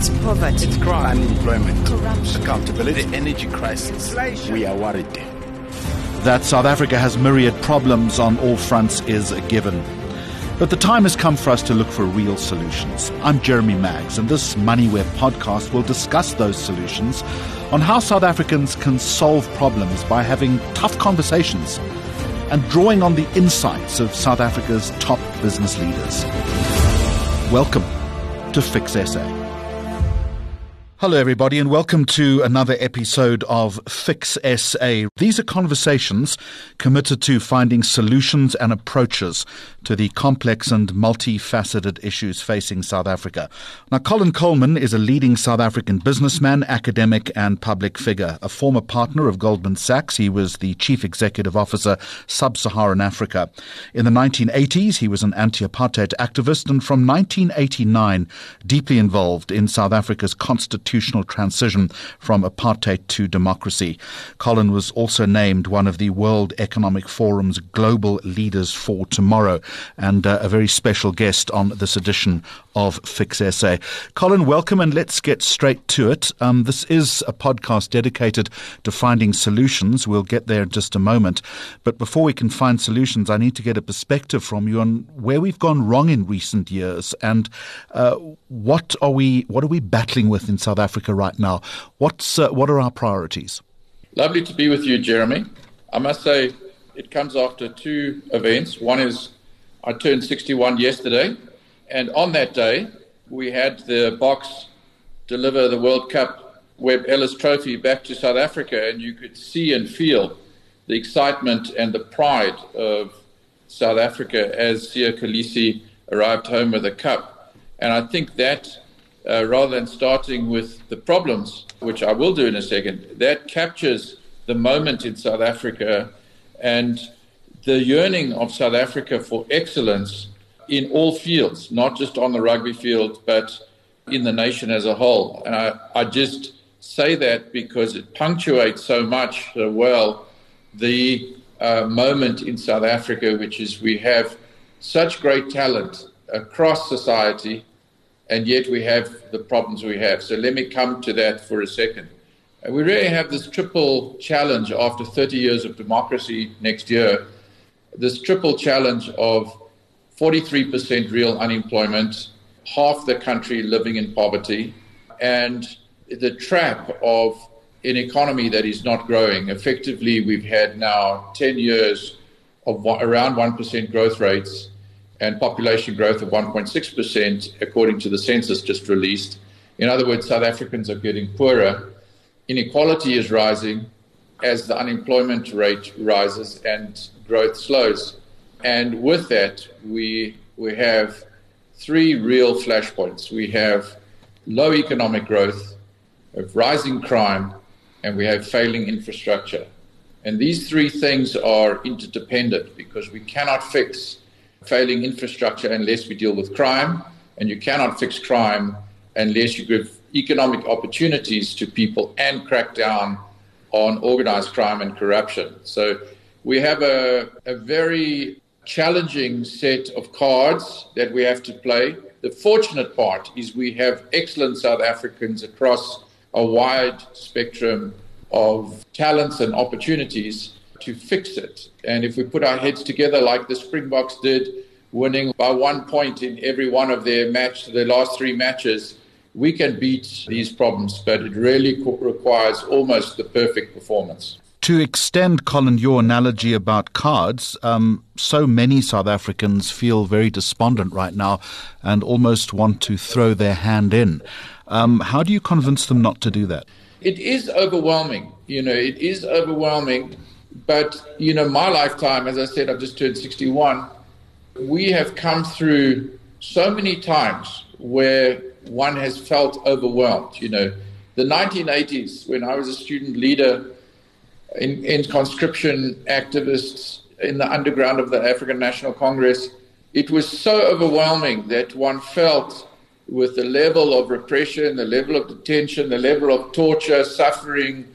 It's poverty. It's crime. Unemployment. Corruption. Accountability. The energy crisis. Inflation. We are worried. That South Africa has myriad problems on all fronts is a given. But the time has come for us to look for real solutions. I'm Jeremy Maggs, and this MoneyWeb podcast will discuss those solutions on how South Africans can solve problems by having tough conversations and drawing on the insights of South Africa's top business leaders. Welcome to Fix SA. Hello, everybody, and welcome to another episode of Fix SA. These are conversations committed to finding solutions and approaches to the complex and multifaceted issues facing South Africa. Now, Colin Coleman is a leading South African businessman, academic, and public figure. A former partner of Goldman Sachs, he was the chief executive officer, Sub Saharan Africa. In the 1980s, he was an anti apartheid activist, and from 1989, deeply involved in South Africa's constitution constitutional transition from apartheid to democracy. Colin was also named one of the World Economic Forum's global leaders for tomorrow and uh, a very special guest on this edition of Fix SA. Colin, welcome and let's get straight to it. Um, this is a podcast dedicated to finding solutions. We'll get there in just a moment. But before we can find solutions, I need to get a perspective from you on where we've gone wrong in recent years and uh, what are we what are we battling with in South Africa right now. What's, uh, what are our priorities? Lovely to be with you, Jeremy. I must say, it comes after two events. One is I turned 61 yesterday, and on that day, we had the Boks deliver the World Cup Webb Ellis Trophy back to South Africa, and you could see and feel the excitement and the pride of South Africa as Siya Kolisi arrived home with a cup. And I think that uh, rather than starting with the problems, which I will do in a second, that captures the moment in South Africa and the yearning of South Africa for excellence in all fields, not just on the rugby field, but in the nation as a whole. And I, I just say that because it punctuates so much uh, well the uh, moment in South Africa, which is we have such great talent across society and yet we have the problems we have. So let me come to that for a second. Uh, we really have this triple challenge after 30 years of democracy next year this triple challenge of 43% real unemployment, half the country living in poverty, and the trap of an economy that is not growing. Effectively, we've had now 10 years of around 1% growth rates and population growth of 1.6%, according to the census just released. In other words, South Africans are getting poorer. Inequality is rising as the unemployment rate rises and growth slows. And with that, we, we have three real flashpoints. We have low economic growth, of rising crime, and we have failing infrastructure. And these three things are interdependent because we cannot fix failing infrastructure unless we deal with crime, and you cannot fix crime unless you give economic opportunities to people and crack down on organized crime and corruption. So we have a, a very challenging set of cards that we have to play. The fortunate part is we have excellent South Africans across a wide spectrum of talents and opportunities to fix it. And if we put our heads together like the Springboks did, winning by one point in every one of their match, their last three matches, we can beat these problems. But it really requires almost the perfect performance. To extend, Colin, your analogy about cards, um, so many South Africans feel very despondent right now and almost want to throw their hand in. Um, how do you convince them not to do that? It is overwhelming. You know, it is overwhelming but, you know, my lifetime, as I said, I've just turned 61, we have come through so many times where one has felt overwhelmed. You know, the 1980s, when I was a student leader in, in conscription activists in the underground of the African National Congress, it was so overwhelming that one felt with the level of repression, the level of detention, the level of torture, suffering,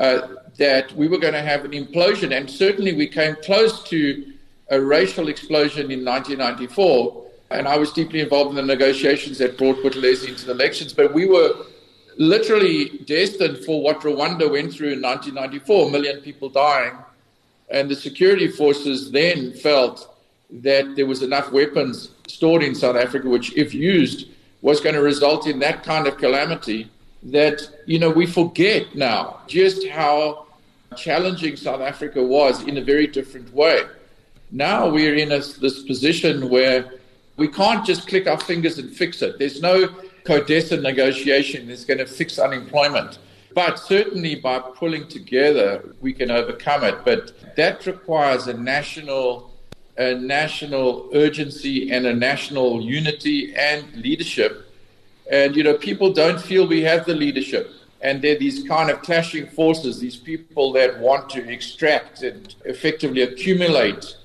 uh, that we were going to have an implosion. And certainly we came close to a racial explosion in 1994. and I was deeply involved in the negotiations that brought Buthelezi into the elections. But we were literally destined for what Rwanda went through in 1994, a million people dying. And the security forces then felt that there was enough weapons stored in South Africa, which, if used, was going to result in that kind of calamity that, you know, we forget now just how challenging South Africa was in a very different way. Now we're in a, this position where we can't just click our fingers and fix it. There's no CODESA negotiation is going to fix unemployment. But certainly by pulling together, we can overcome it. But that requires a national, a national urgency and a national unity and leadership. And, you know, people don't feel we have the leadership. And there are these kind of clashing forces, these people that want to extract and effectively accumulate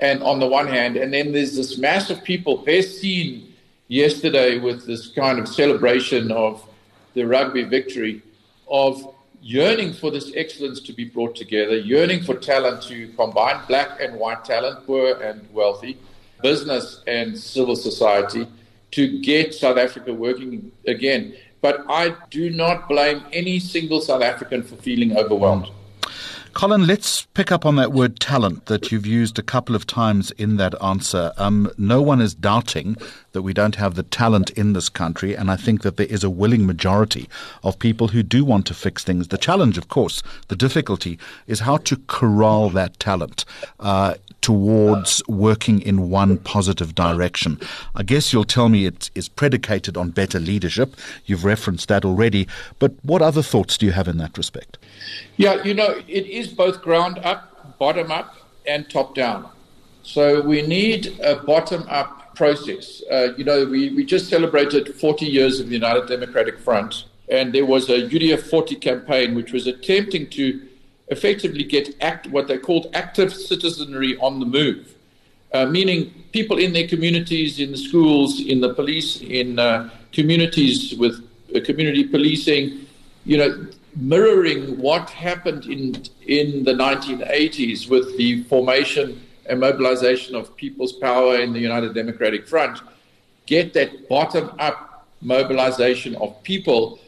and on the one hand, and then there's this mass of people, they're seen yesterday with this kind of celebration of the rugby victory, of yearning for this excellence to be brought together, yearning for talent to combine black and white talent, poor and wealthy, business and civil society, to get South Africa working again. But I do not blame any single South African for feeling overwhelmed. Colin, let's pick up on that word talent that you've used a couple of times in that answer. Um, no one is doubting that we don't have the talent in this country, and I think that there is a willing majority of people who do want to fix things. The challenge, of course, the difficulty is how to corral that talent. Uh, towards working in one positive direction. I guess you'll tell me it is predicated on better leadership. You've referenced that already. But what other thoughts do you have in that respect? Yeah, you know, it is both ground up, bottom up, and top down. So we need a bottom up process. Uh, you know, we, we just celebrated 40 years of the United Democratic Front, and there was a UDF 40 campaign which was attempting to effectively get act, what they called active citizenry on the move, uh, meaning people in their communities, in the schools, in the police, in uh, communities with uh, community policing, you know, mirroring what happened in in the 1980s with the formation and mobilization of people's power in the United Democratic Front. Get that bottom up mobilization of people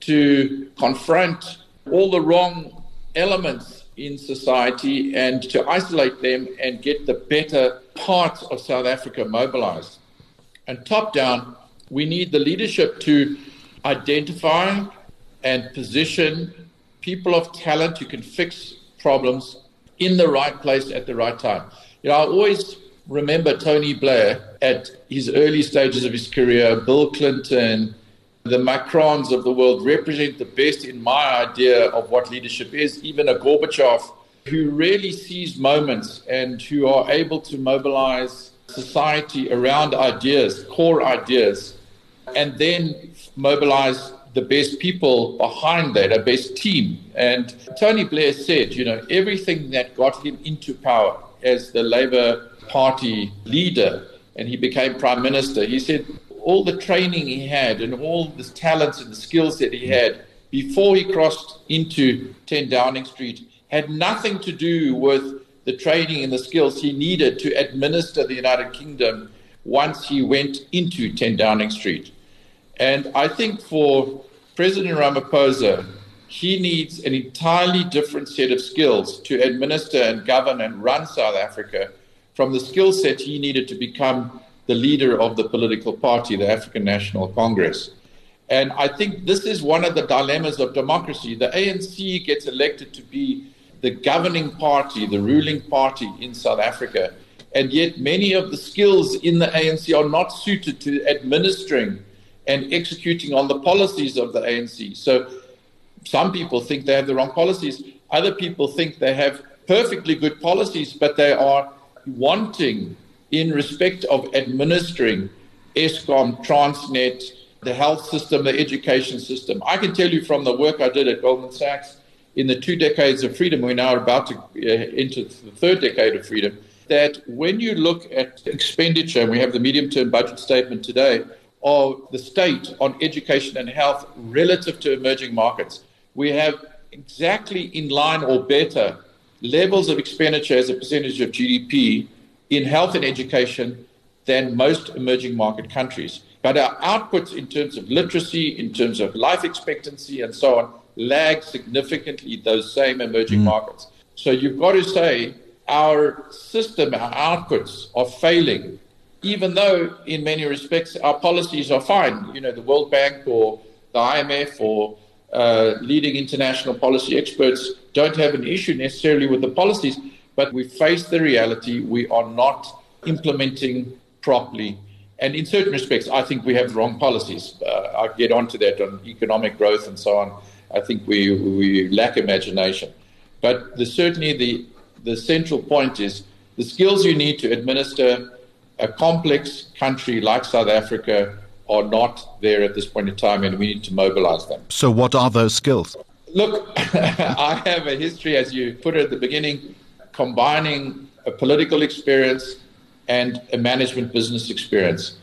to confront all the wrong elements in society and to isolate them and get the better parts of South Africa mobilized. And top down, we need the leadership to identify and position people of talent who can fix problems in the right place at the right time. You know, I always remember Tony Blair at his early stages of his career, Bill Clinton, the Macrons of the world represent the best in my idea of what leadership is, even a Gorbachev who really sees moments and who are able to mobilize society around ideas, core ideas, and then mobilize the best people behind that, a best team. And Tony Blair said, you know, everything that got him into power as the Labour Party leader and he became prime minister, he said, all the training he had and all the talents and the skills that he had before he crossed into 10 Downing Street had nothing to do with the training and the skills he needed to administer the United Kingdom once he went into 10 Downing Street. And I think for President Ramaphosa, he needs an entirely different set of skills to administer and govern and run South Africa from the skill set he needed to become the leader of the political party, the African National Congress. And I think this is one of the dilemmas of democracy. The ANC gets elected to be the governing party, the ruling party in South Africa. And yet, many of the skills in the ANC are not suited to administering and executing on the policies of the ANC. So, some people think they have the wrong policies. Other people think they have perfectly good policies, but they are wanting in respect of administering Eskom, Transnet, the health system, the education system. I can tell you from the work I did at Goldman Sachs in the two decades of freedom, we're now about to uh, enter the third decade of freedom, that when you look at expenditure, and we have the medium term budget statement today, of the state on education and health relative to emerging markets, we have exactly in line or better levels of expenditure as a percentage of GDP in health and education than most emerging market countries. But our outputs in terms of literacy, in terms of life expectancy, and so on, lag significantly those same emerging mm. markets. So you've got to say our system, our outputs are failing, even though in many respects our policies are fine. You know, the World Bank or the IMF or uh, leading international policy experts don't have an issue necessarily with the policies, but we face the reality we are not implementing properly. And in certain respects, I think we have wrong policies. Uh, I'll get onto that on economic growth and so on. I think we, we lack imagination. But the, certainly the, the central point is the skills you need to administer a complex country like South Africa are not there at this point in time, and we need to mobilize them. So, what are those skills? Look, I have a history, as you put it at the beginning, combining a political experience and a management business experience.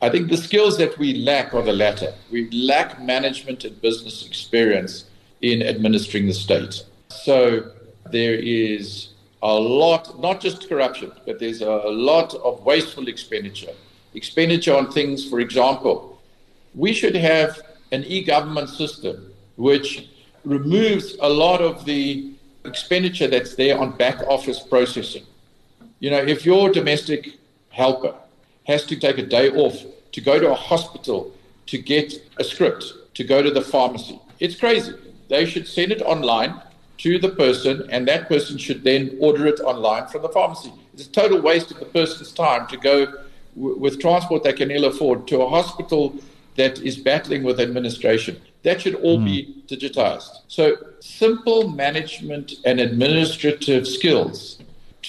I think the skills that we lack are the latter. We lack management and business experience in administering the state. So there is a lot, not just corruption, but there's a lot of wasteful expenditure. Expenditure on things, for example, we should have an e government system which removes a lot of the expenditure that's there on back office processing. You know, if your domestic helper has to take a day off to go to a hospital to get a script, to go to the pharmacy, it's crazy. They should send it online to the person, and that person should then order it online from the pharmacy. It's a total waste of the person's time to go w- with transport they can ill afford to a hospital that is battling with administration. That should all mm. be hmm. digitized. So, simple management and administrative skills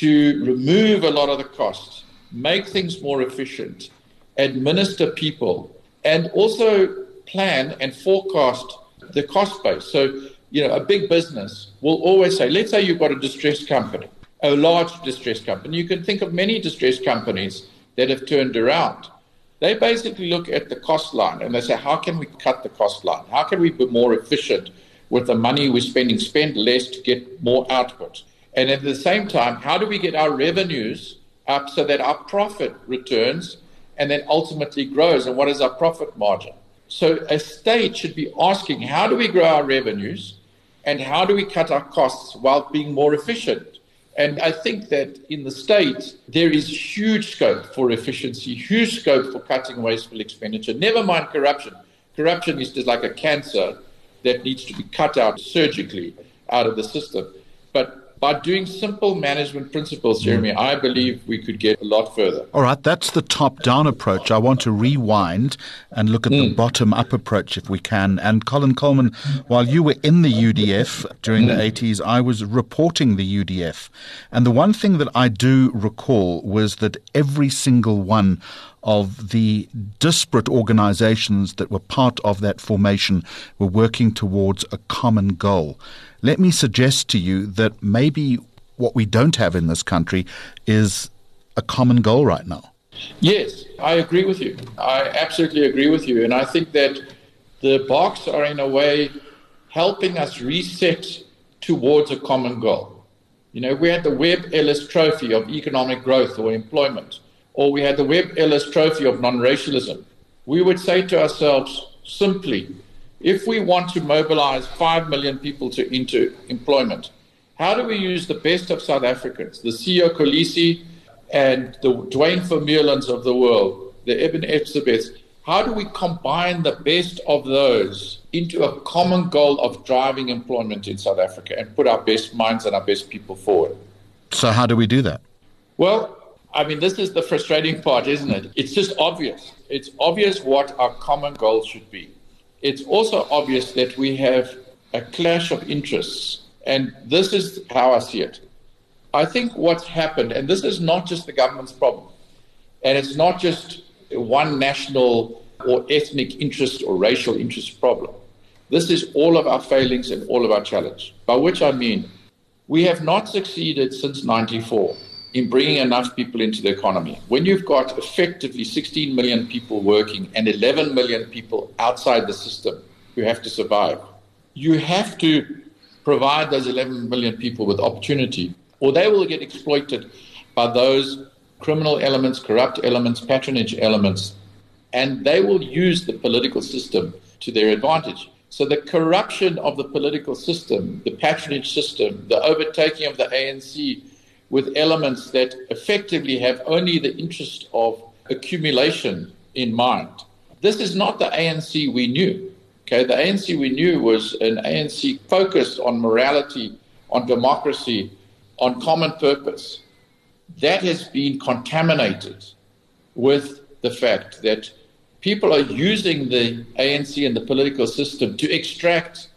to remove a lot of the costs, make things more efficient, administer people, and also plan and forecast the cost base. So, you know, a big business will always say, let's say you've got a distressed company, a large distressed company. You can think of many distressed companies that have turned around. They basically look at the cost line and they say, how can we cut the cost line? How can we be more efficient with the money we're spending? Spend less to get more output. And at the same time, how do we get our revenues up so that our profit returns and then ultimately grows? And what is our profit margin? So a state should be asking, how do we grow our revenues and how do we cut our costs while being more efficient? And I think that in the state, there is huge scope for efficiency, huge scope for cutting wasteful expenditure, never mind corruption. Corruption is just like a cancer that needs to be cut out surgically out of the system. But by doing simple management principles, mm. Jeremy, I believe we could get a lot further. All right, that's the top down approach. I want to rewind and look at mm. the bottom up approach if we can. And Colin Coleman, while you were in the UDF during mm. the 80s, I was reporting the UDF. And the one thing that I do recall was that every single one of the disparate organizations that were part of that formation were working towards a common goal. Let me suggest to you that maybe what we don't have in this country is a common goal right now. Yes, I agree with you. I absolutely agree with you. And I think that the Boks are, in a way, helping us reset towards a common goal. You know, we had the Webb Ellis Trophy of economic growth or employment or we had the Webb Ellis Trophy of non racialism, we would say to ourselves simply, if we want to mobilize 5 million people to, into employment, how do we use the best of South Africans, the Siya Kolisi and the Duane Vermeulens of the world, the Eben Etzebeths? How do we combine the best of those into a common goal of driving employment in South Africa and put our best minds and our best people forward? So, how do we do that? Well, I mean, this is the frustrating part, isn't it? It's just obvious. It's obvious what our common goal should be. It's also obvious that we have a clash of interests. And this is how I see it. I think what's happened, and this is not just the government's problem, and it's not just one national or ethnic interest or racial interest problem. This is all of our failings and all of our challenge. By which I mean, we have not succeeded since 94 in bringing enough people into the economy. When you've got effectively 16 million people working and 11 million people outside the system who have to survive, you have to provide those 11 million people with opportunity, or they will get exploited by those criminal elements, corrupt elements, patronage elements, and they will use the political system to their advantage. So the corruption of the political system, the patronage system, the overtaking of the ANC with elements that effectively have only the interest of accumulation in mind. This is not the ANC we knew. Okay, the ANC we knew was an ANC focused on morality, on democracy, on common purpose. That has been contaminated with the fact that people are using the ANC and the political system to extract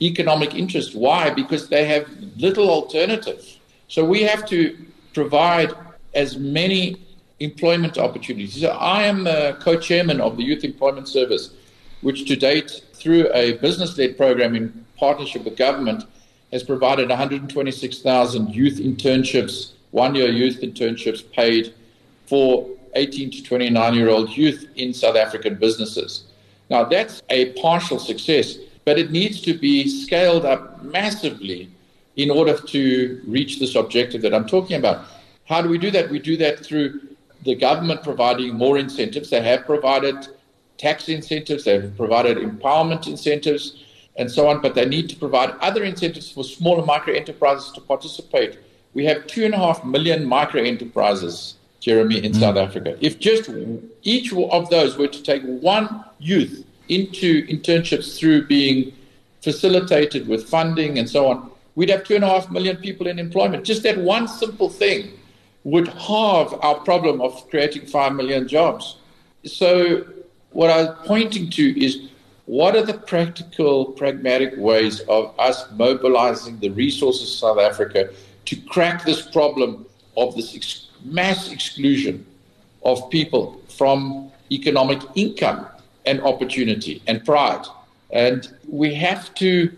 economic interest. Why? Because they have little alternative. So we have to provide as many employment opportunities. So I am the co-chairman of the Youth Employment Service, which to date, through a business-led program in partnership with government, has provided 126,000 youth internships, one-year youth internships paid for 18 to 29 year old youth in South African businesses. Now, that's a partial success, but it needs to be scaled up massively in order to reach this objective that I'm talking about. How do we do that? We do that through the government providing more incentives. They have provided tax incentives, they've provided empowerment incentives, and so on, but they need to provide other incentives for small and micro enterprises to participate. We have two and a half million micro enterprises Jeremy, in mm. South Africa. If just each of those were to take one youth into internships through being facilitated with funding and so on, we'd have two and a half million people in employment. Just that one simple thing would halve our problem of creating five million jobs. So, what I was pointing to is what are the practical, pragmatic ways of us mobilizing the resources of South Africa to crack this problem of this mass exclusion of people from economic income and opportunity and pride. And we have to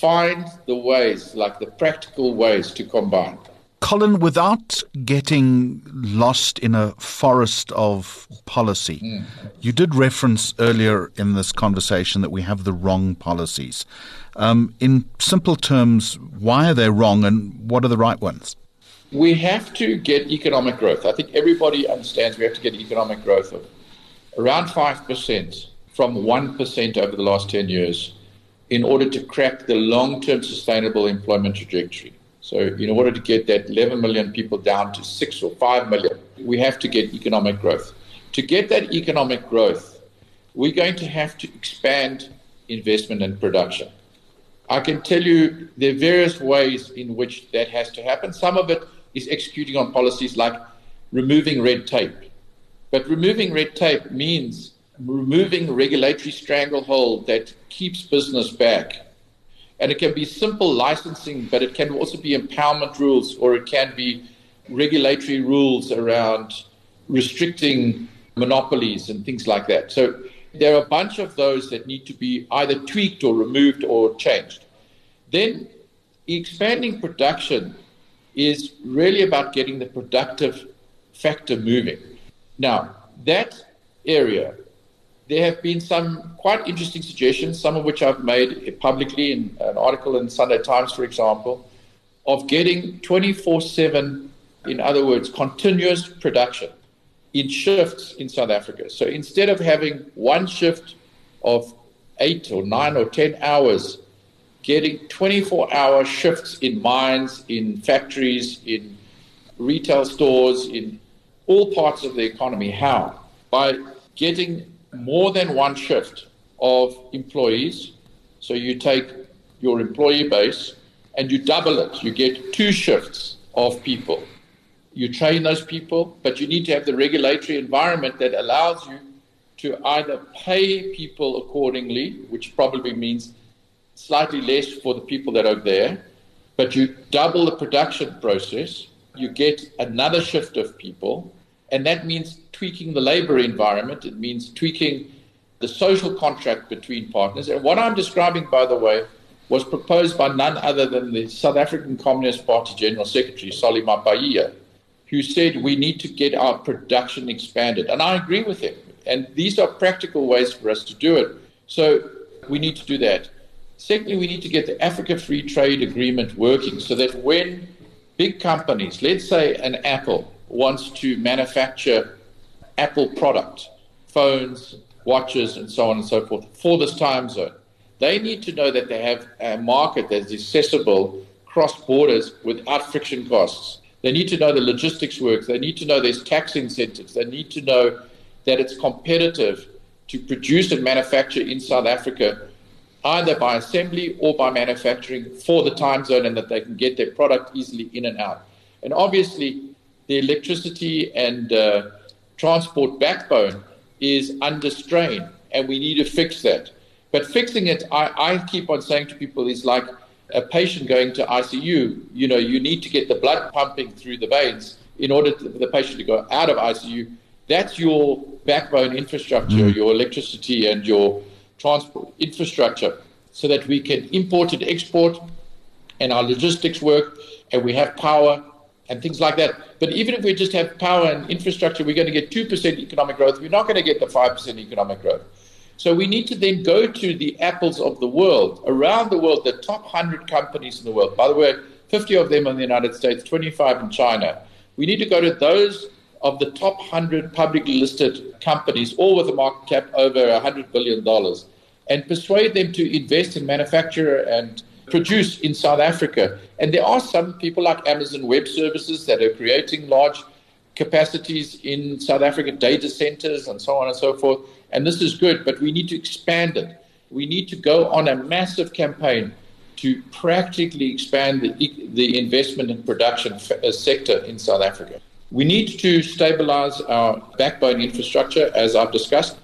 find the ways, like the practical ways to combine. Colin, without getting lost in a forest of policy, mm. you did reference earlier in this conversation that we have the wrong policies. Um, in simple terms, why are they wrong and what are the right ones? we have to get economic growth. I think everybody understands we have to get economic growth of around 5% from 1% over the last 10 years in order to crack the long term sustainable employment trajectory. So, in order to get that 11 million people down to 6 or 5 million, we have to get economic growth. To get that economic growth, we're going to have to expand investment and production. I can tell you there are various ways in which that has to happen. Some of it is executing on policies like removing red tape. But removing red tape means removing regulatory stranglehold that keeps business back. And it can be simple licensing, but it can also be empowerment rules, or it can be regulatory rules around restricting monopolies and things like that. So there are a bunch of those that need to be either tweaked or removed or changed. Then expanding production is really about getting the productive factor moving. Now, that area, there have been some quite interesting suggestions, some of which I've made publicly in an article in Sunday Times, for example, of getting 24 7, in other words, continuous production in shifts in South Africa. So instead of having one shift of eight or nine or 10 hours getting 24 hour shifts in mines, in factories, in retail stores, in all parts of the economy. How? By getting more than one shift of employees. So you take your employee base and you double it. You get two shifts of people. You train those people, but you need to have the regulatory environment that allows you to either pay people accordingly, which probably means slightly less for the people that are there, but you double the production process, you get another shift of people, and that means tweaking the labor environment. It means tweaking the social contract between partners. And what I'm describing, by the way, was proposed by none other than the South African Communist Party General Secretary, Solly Mapaila, who said we need to get our production expanded. And I agree with him. And these are practical ways for us to do it. So we need to do that. Secondly, we need to get the Africa Free Trade Agreement working so that when big companies, let's say an Apple, wants to manufacture Apple product, phones, watches, and so on and so forth for this time zone. They need to know that they have a market that's accessible cross borders without friction costs. They need to know the logistics works. They need to know there's tax incentives. They need to know that it's competitive to produce and manufacture in South Africa, either by assembly or by manufacturing for the time zone, and that they can get their product easily in and out. And obviously, the electricity and uh, transport backbone is under strain, and we need to fix that. But fixing it, I, I keep on saying to people, is like a patient going to ICU. You know, you need to get the blood pumping through the veins in order for the patient to go out of ICU. That's your backbone infrastructure, mm. your electricity and your transport infrastructure, so that we can import and export, and our logistics work, and we have power and things like that. But even if we just have power and infrastructure, we're going to get 2% economic growth. We're not going to get the 5% economic growth. So we need to then go to the apples of the world, around the world, the top 100 companies in the world. By the way, 50 of them in the United States, 25 in China. We need to go to those of the top 100 publicly listed companies, all with a market cap over $100 billion, and persuade them to invest in manufacture and produce in South Africa. And there are some people like Amazon Web Services that are creating large capacities in South Africa, data centers, and so on and so forth. And this is good, but we need to expand it. We need to go on a massive campaign to practically expand the, the investment and production uh, sector in South Africa. We need to stabilize our backbone infrastructure, as I've discussed.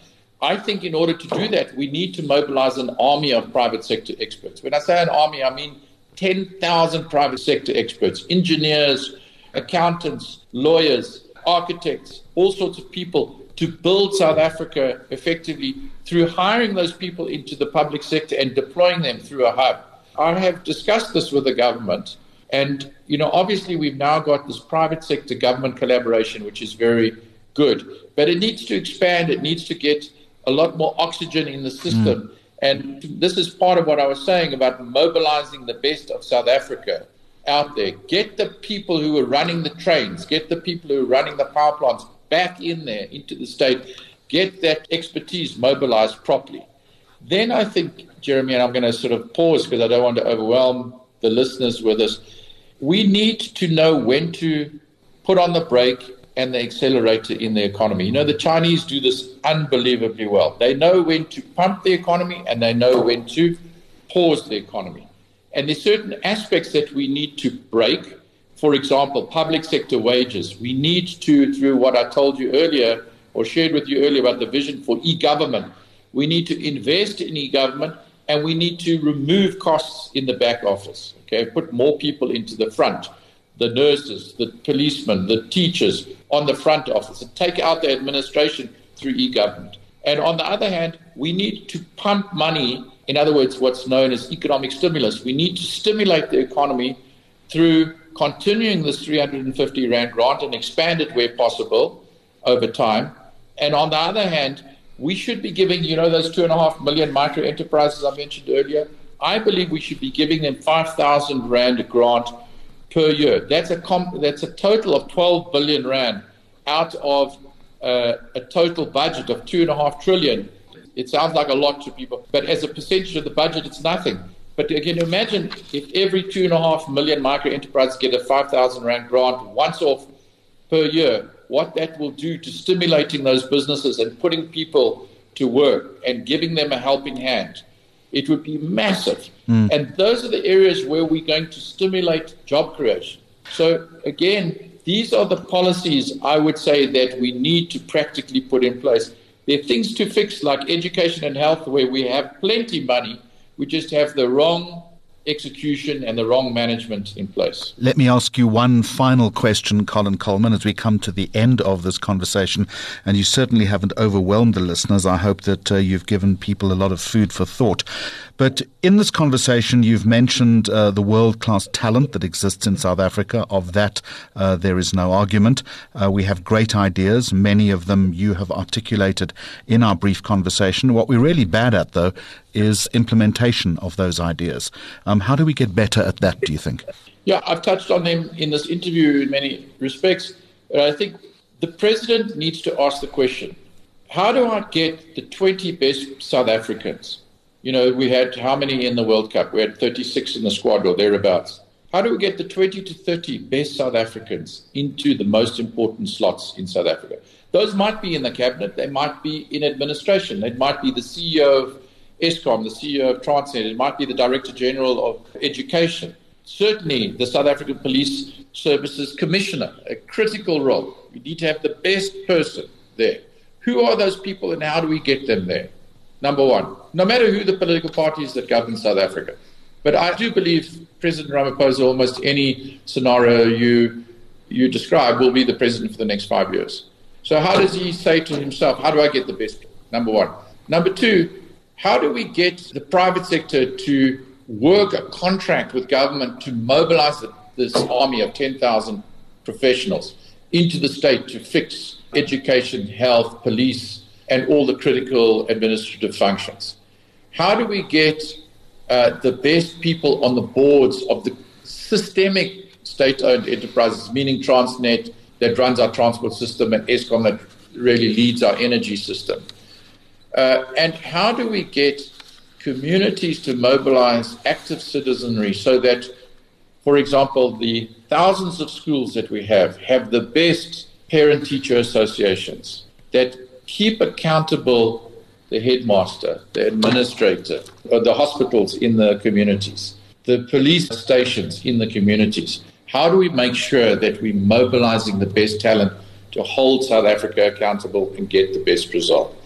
I think in order to do that, we need to mobilize an army of private sector experts. When I say an army, I mean 10,000 private sector experts, engineers, accountants, lawyers, architects, all sorts of people to build South Africa effectively through hiring those people into the public sector and deploying them through a hub. I have discussed this with the government, and you know, obviously, we've now got this private sector government collaboration, which is very good, but it needs to expand. It needs to get a lot more oxygen in the system. Mm. And this is part of what I was saying about mobilizing the best of South Africa out there. Get the people who are running the trains, get the people who are running the power plants back in there into the state, get that expertise mobilized properly. Then I think, Jeremy, and I'm going to sort of pause because I don't want to overwhelm the listeners with this. We need to know when to put on the brake and the accelerator in the economy. You know, the Chinese do this unbelievably well. They know when to pump the economy and they know when to pause the economy. And there's certain aspects that we need to brake for example, public sector wages. We need to, through what I told you earlier or shared with you earlier about the vision for e government, we need to invest in e government and we need to remove costs in the back office. Okay, put more people into the front the nurses, the policemen, the teachers on the front office, and take out the administration through e government. And on the other hand, we need to pump money, in other words, what's known as economic stimulus. We need to stimulate the economy through continuing this 350 Rand grant and expand it where possible over time. And on the other hand, we should be giving, you know, those two and a half million micro enterprises I mentioned earlier. I believe we should be giving them 5,000 Rand grant per year. That's a, comp- that's a total of 12 billion Rand out of uh, a total budget of two and a half trillion. It sounds like a lot to people, but as a percentage of the budget, it's nothing. But again, imagine if every two and a half million micro enterprises get a 5,000 Rand grant once off per year, what that will do to stimulating those businesses and putting people to work and giving them a helping hand. It would be massive. Mm. And those are the areas where we're going to stimulate job creation. So, again, these are the policies I would say that we need to practically put in place. There are things to fix like education and health where we have plenty money we just have the wrong execution and the wrong management in place. Let me ask you one final question, Colin Coleman, as we come to the end of this conversation. And you certainly haven't overwhelmed the listeners. I hope that uh, you've given people a lot of food for thought. But in this conversation, you've mentioned uh, the world class talent that exists in South Africa. Of that, uh, there is no argument. Uh, we have great ideas. Many of them you have articulated in our brief conversation. What we're really bad at, though, is implementation of those ideas. Um, how do we get better at that, do you think? Yeah, I've touched on them in this interview in many respects. But I think the president needs to ask the question how do I get the 20 best South Africans? You know, we had how many in the World Cup? We had 36 in the squad or thereabouts. How do we get the 20 to 30 best South Africans into the most important slots in South Africa? Those might be in the cabinet, they might be in administration, it might be the CEO of Eskom, the CEO of Transnet, it might be the Director General of Education. Certainly, the South African Police Services Commissioner, a critical role. We need to have the best person there. Who are those people and how do we get them there? Number one, no matter who the political parties that govern South Africa. But I do believe President Ramaphosa, almost any scenario you, you describe, will be the president for the next five years. So, how does he say to himself, How do I get the best? Number one. Number two, how do we get the private sector to work a contract with government to mobilize this army of 10,000 professionals into the state to fix education, health, police, and all the critical administrative functions? How do we get uh, the best people on the boards of the systemic state owned enterprises, meaning Transnet, that runs our transport system, and Eskom, that really leads our energy system? Uh, and how do we get communities to mobilize active citizenry so that, for example, the thousands of schools that we have have the best parent teacher associations that keep accountable the headmaster, the administrator, or the hospitals in the communities, the police stations in the communities. How do we make sure that we're mobilizing the best talent to hold South Africa accountable and get the best result?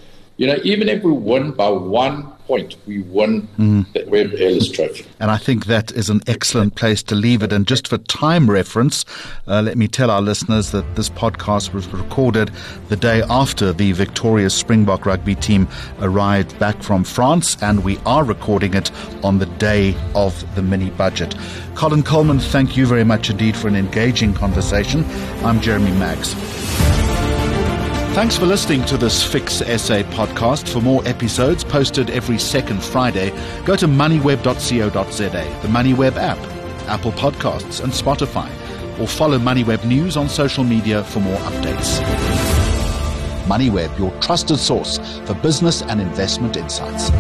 You know, even if we win by one point, we won mm. the Webb Ellis Trophy. And I think that is an excellent place to leave it. And just for time reference, uh, let me tell our listeners that this podcast was recorded the day after the victorious Springbok rugby team arrived back from France, and we are recording it on the day of the mini budget. Colin Coleman, thank you very much indeed for an engaging conversation. I'm Jeremy Maggs. Thanks for listening to this Fix SA podcast. For more episodes posted every second Friday, go to moneyweb.co.za, the MoneyWeb app, Apple Podcasts, and Spotify, or follow MoneyWeb News on social media for more updates. MoneyWeb, your trusted source for business and investment insights.